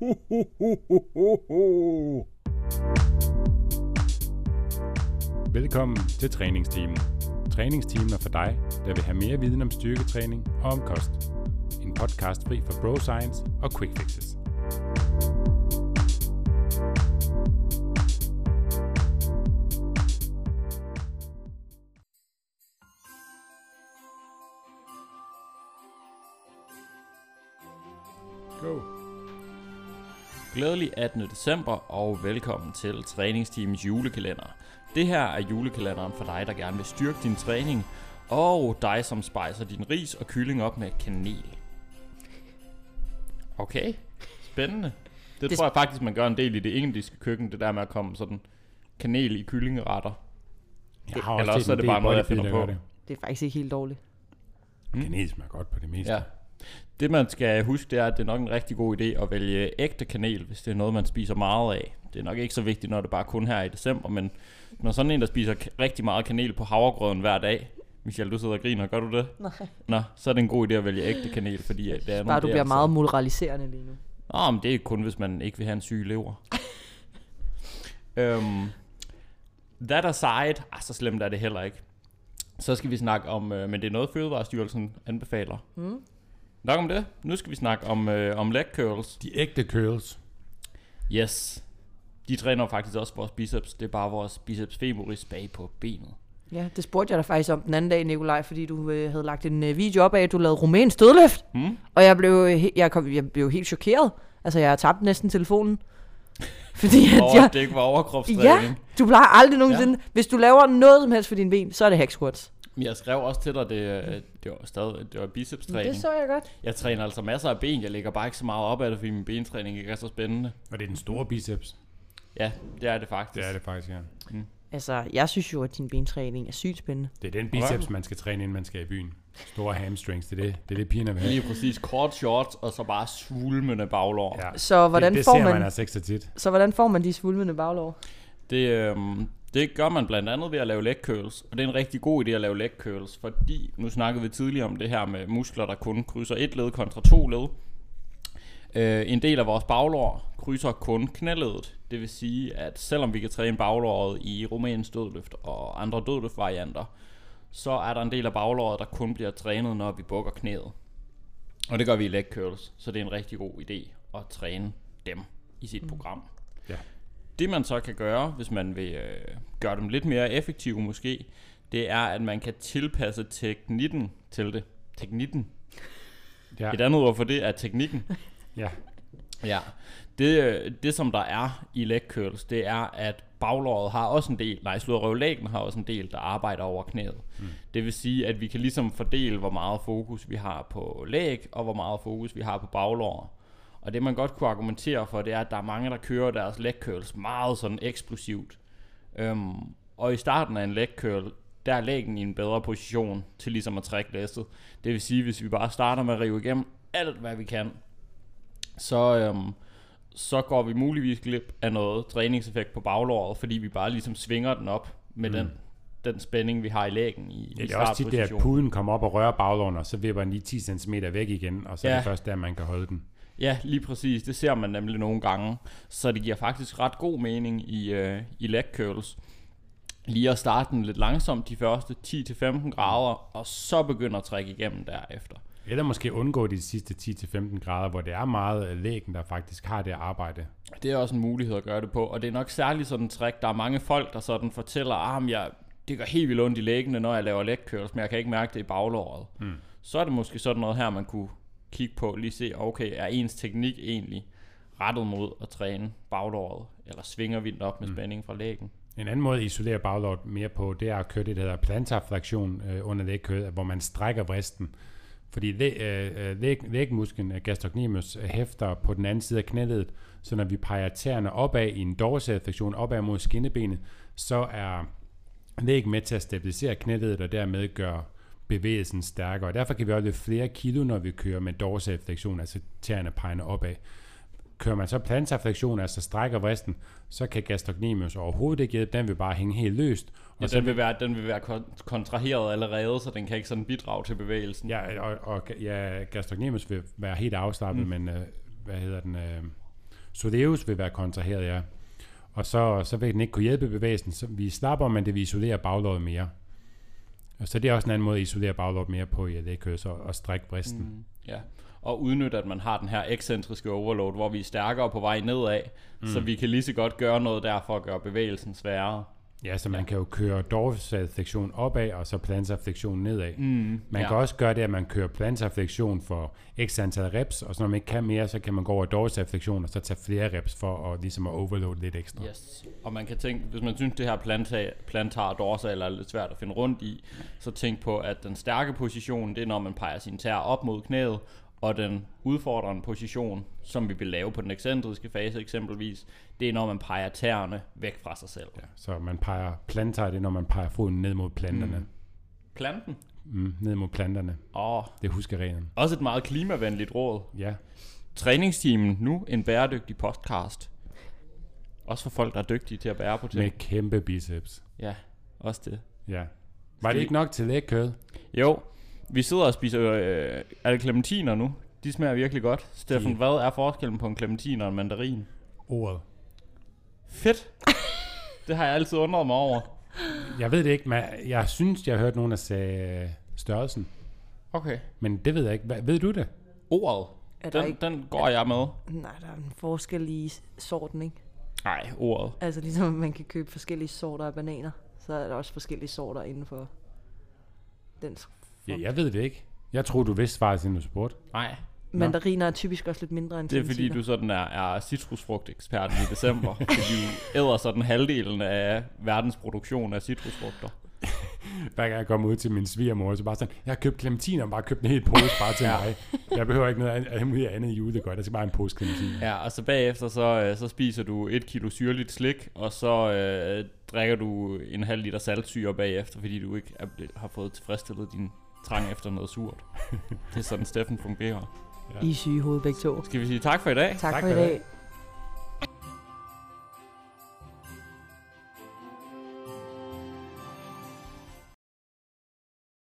Ho, ho, ho, ho, ho. Velkommen til træningsteamen. Træningsteamen er for dig, der vil have mere viden om styrketræning og om kost. En podcast fri for bro science og quick fixes. Go. Glædelig 18. december og velkommen til træningsteamets julekalender. Det her er julekalenderen for dig, der gerne vil styrke din træning, og dig, som spicer din ris og kylling op med kanel. Okay, spændende. Det, Det- det tror jeg faktisk, man gør en del i det indiske køkken, det der med at komme sådan kanel i kyllingeretter. Jeg har Eller også er det bare noget, jeg finder der på. gør Det er faktisk ikke helt dårligt. det. Kanel smager godt på det meste. Ja. Det man skal huske, det er, at det er nok en rigtig god idé at vælge ægte kanel, hvis det er noget, man spiser meget af. Det er nok ikke så vigtigt, når det bare kun her i december, men når sådan en, der spiser rigtig meget kanel på havregrøden hver dag, Michelle, du sidder og griner, gør du det? Nej. Nå, så er det en god idé at vælge ægte kanel, fordi det er Bare nogle du bliver så- meget moraliserende lige nu. Nå, men det er kun, hvis man ikke vil have en syg lever. um, that aside, ah, så slemt er det heller ikke. Så skal vi snakke om, øh, men det er noget Fødevarestyrelsen anbefaler. Mm. Nok om det. Nu skal vi snakke om, øh, om leg curls. De ægte curls. Yes. De træner faktisk også vores biceps. Det er bare vores biceps femoris bag på benet. Ja, det spurgte jeg dig faktisk om den anden dag, Nikolaj, fordi du øh, havde lagt en øh, video op af, at du lavede rumænsk dødløft. Hmm? Og jeg blev, øh, he- jeg, kom, jeg blev helt chokeret. Altså, jeg har tabt næsten telefonen. Fordi at Over, jeg, det ikke var overkropstræning. ja, du plejer aldrig nogensinde, ja. hvis du laver noget som helst for din ben, så er det hack squats. Men jeg skrev også til dig, det, det var stadig det var biceps træning. Det så jeg godt. Jeg træner altså masser af ben. Jeg lægger bare ikke så meget op af det, fordi min bentræning ikke er så spændende. Og det er den store biceps. Ja, det er det faktisk. Det er det faktisk, ja. Altså, jeg synes jo, at din bentræning er sygt spændende. Det er den biceps, man skal træne, inden man skal i byen. Store hamstrings, det er det, det, er det pigerne vil have. Lige præcis kort shorts, og så bare svulmende baglår. Ja. Så hvordan, det, det får ser man, man altså ikke så tit. så hvordan får man de svulmende baglår? Det, øhm, det gør man blandt andet ved at lave leg curls, og det er en rigtig god idé at lave leg curls, fordi nu snakkede vi tidligere om det her med muskler, der kun krydser et led kontra to led. Øh, en del af vores baglår krydser kun knæledet. Det vil sige, at selvom vi kan træne baglåret i rumænsk dødløft og andre dødløftvarianter, så er der en del af baglåret, der kun bliver trænet, når vi bukker knæet. Og det gør vi i leg curls, så det er en rigtig god idé at træne dem i sit program. Ja. Det man så kan gøre, hvis man vil øh, gøre dem lidt mere effektive måske, det er, at man kan tilpasse teknikken til det. Teknikken. Ja. Et andet ord for det er teknikken. ja. Ja. Det, øh, det som der er i leg curls, det er, at baglåret har også en del, nej, slået røvlægen har også en del, der arbejder over knæet. Mm. Det vil sige, at vi kan ligesom fordele, hvor meget fokus vi har på læg, og hvor meget fokus vi har på baglåret. Og det man godt kunne argumentere for, det er, at der er mange, der kører deres leg curls meget sådan eksplosivt. Øhm, og i starten af en leg curl, der er lægen i en bedre position til ligesom at trække læsset. Det vil sige, hvis vi bare starter med at rive igennem alt, hvad vi kan, så, øhm, så går vi muligvis glip af noget træningseffekt på baglåret, fordi vi bare ligesom svinger den op med mm. den, den spænding, vi har i lægen i, Ja, det er også tit, det at puden kommer op og rører baglåren, og så vipper den lige 10 cm væk igen, og så ja. er det først der, man kan holde den. Ja, lige præcis. Det ser man nemlig nogle gange. Så det giver faktisk ret god mening i, øh, i leg curls. Lige at starte den lidt langsomt de første 10-15 grader, og så begynde at trække igennem derefter. Eller måske undgå de sidste 10-15 grader, hvor det er meget øh, lægen, der faktisk har det arbejde. Det er også en mulighed at gøre det på, og det er nok særligt sådan en trick. Der er mange folk, der sådan fortæller, at jeg, det gør helt vildt ondt i læggene, når jeg laver curls, men jeg kan ikke mærke det i baglåret. Mm. Så er det måske sådan noget her, man kunne kigge på, lige se, okay, er ens teknik egentlig rettet mod at træne baglåret, eller svinger vi den op med spænding fra lægen? En anden måde at isolere baglåret mere på, det er at køre det, der hedder plantarflektion øh, under lægkødet, hvor man strækker vristen. Fordi læg, øh, læg, lægmusklen, øh, gastrocnemius, øh, hæfter på den anden side af knæledet, så når vi peger tæerne opad i en dorsalflektion opad mod skinnebenet, så er læg med til at stabilisere knæledet og dermed gøre bevægelsen stærkere. Derfor kan vi også løfte flere kilo, når vi kører med dorsalflektion, altså tæerne pegende opad. Kører man så plantarflektion, altså strækker vristen, så kan gastrocnemius overhovedet ikke hjælpe. Den vil bare hænge helt løst. Og Ja, så den vil være, den vil være kon- kontraheret allerede, så den kan ikke sådan bidrage til bevægelsen. Ja, og, og ja, gastrocnemius vil være helt afslappet, mm. men øh, hvad hedder den? Øh, Soleus vil være kontraheret, ja. Og så, så vil den ikke kunne hjælpe bevægelsen. Så vi slapper, men det vil isolere baglåret mere. Og så det er også en anden måde at isolere baglåret mere på i og, og strække bristen. Mm. Ja, og udnytte, at man har den her ekscentriske overload, hvor vi er stærkere på vej nedad, mm. så vi kan lige så godt gøre noget der for at gøre bevægelsen sværere. Ja, så man kan jo køre dorsal opad, og så plantar nedad. Mm, man ja. kan også gøre det, at man kører plantar for x antal reps, og så når man ikke kan mere, så kan man gå over dorsal og så tage flere reps for at, ligesom at overload lidt ekstra. Yes. Og man kan tænke, hvis man synes, det her plantar, plantar dorsal er lidt svært at finde rundt i, så tænk på, at den stærke position, det er, når man peger sin tær op mod knæet, og den udfordrende position, som vi vil lave på den ekscentriske fase eksempelvis, det er når man peger tæerne væk fra sig selv. Ja, så man peger plantar, det er når man peger foden ned mod planterne. Mm. Planten? Mm, ned mod planterne. Åh. Det husker reglen. Også et meget klimavenligt råd. Ja. Træningsteamen nu, en bæredygtig podcast. Også for folk, der er dygtige til at bære på ting. Med kæmpe biceps. Ja, også det. Ja. Var det ikke nok til lægkød? Jo, vi sidder og spiser, øh, er det clementiner nu? De smager virkelig godt. Steffen, De- hvad er forskellen på en clementin og en mandarin? Ordet. Fedt. det har jeg altid undret mig over. Jeg ved det ikke, men jeg synes, jeg har hørt nogen, der sagde øh, størrelsen. Okay. Men det ved jeg ikke. Hvad, ved du det? Ordet, Er den, ikke... den går jeg med. Nej, der er en forskel i sorten, ikke? Nej, ordet. Altså ligesom man kan købe forskellige sorter af bananer, så er der også forskellige sorter inden for den Ja, jeg ved det ikke. Jeg tror du vidste svaret, siden du spurgte. Nej, Mandariner er typisk også lidt mindre end det er fordi du sådan er, er citrusfrugteksperten i december. fordi du æder sådan halvdelen af verdens produktion af citrusfrugter. Hver gang jeg kommer ud til min svigermor, så bare sådan, jeg har købt clementiner, og bare købt en helt pose bare til mig. Jeg behøver ikke noget andet, andet, julegodt, jeg skal bare en pose clementiner. Ja, og så bagefter så, øh, så spiser du et kilo syrligt slik, og så øh, drikker du en halv liter saltsyre bagefter, fordi du ikke er, har fået tilfredsstillet din trang efter noget surt. det er sådan Steffen fungerer. I er syge i hovedet begge to. Skal vi sige tak for i dag? Tak, Tak for i for i dag.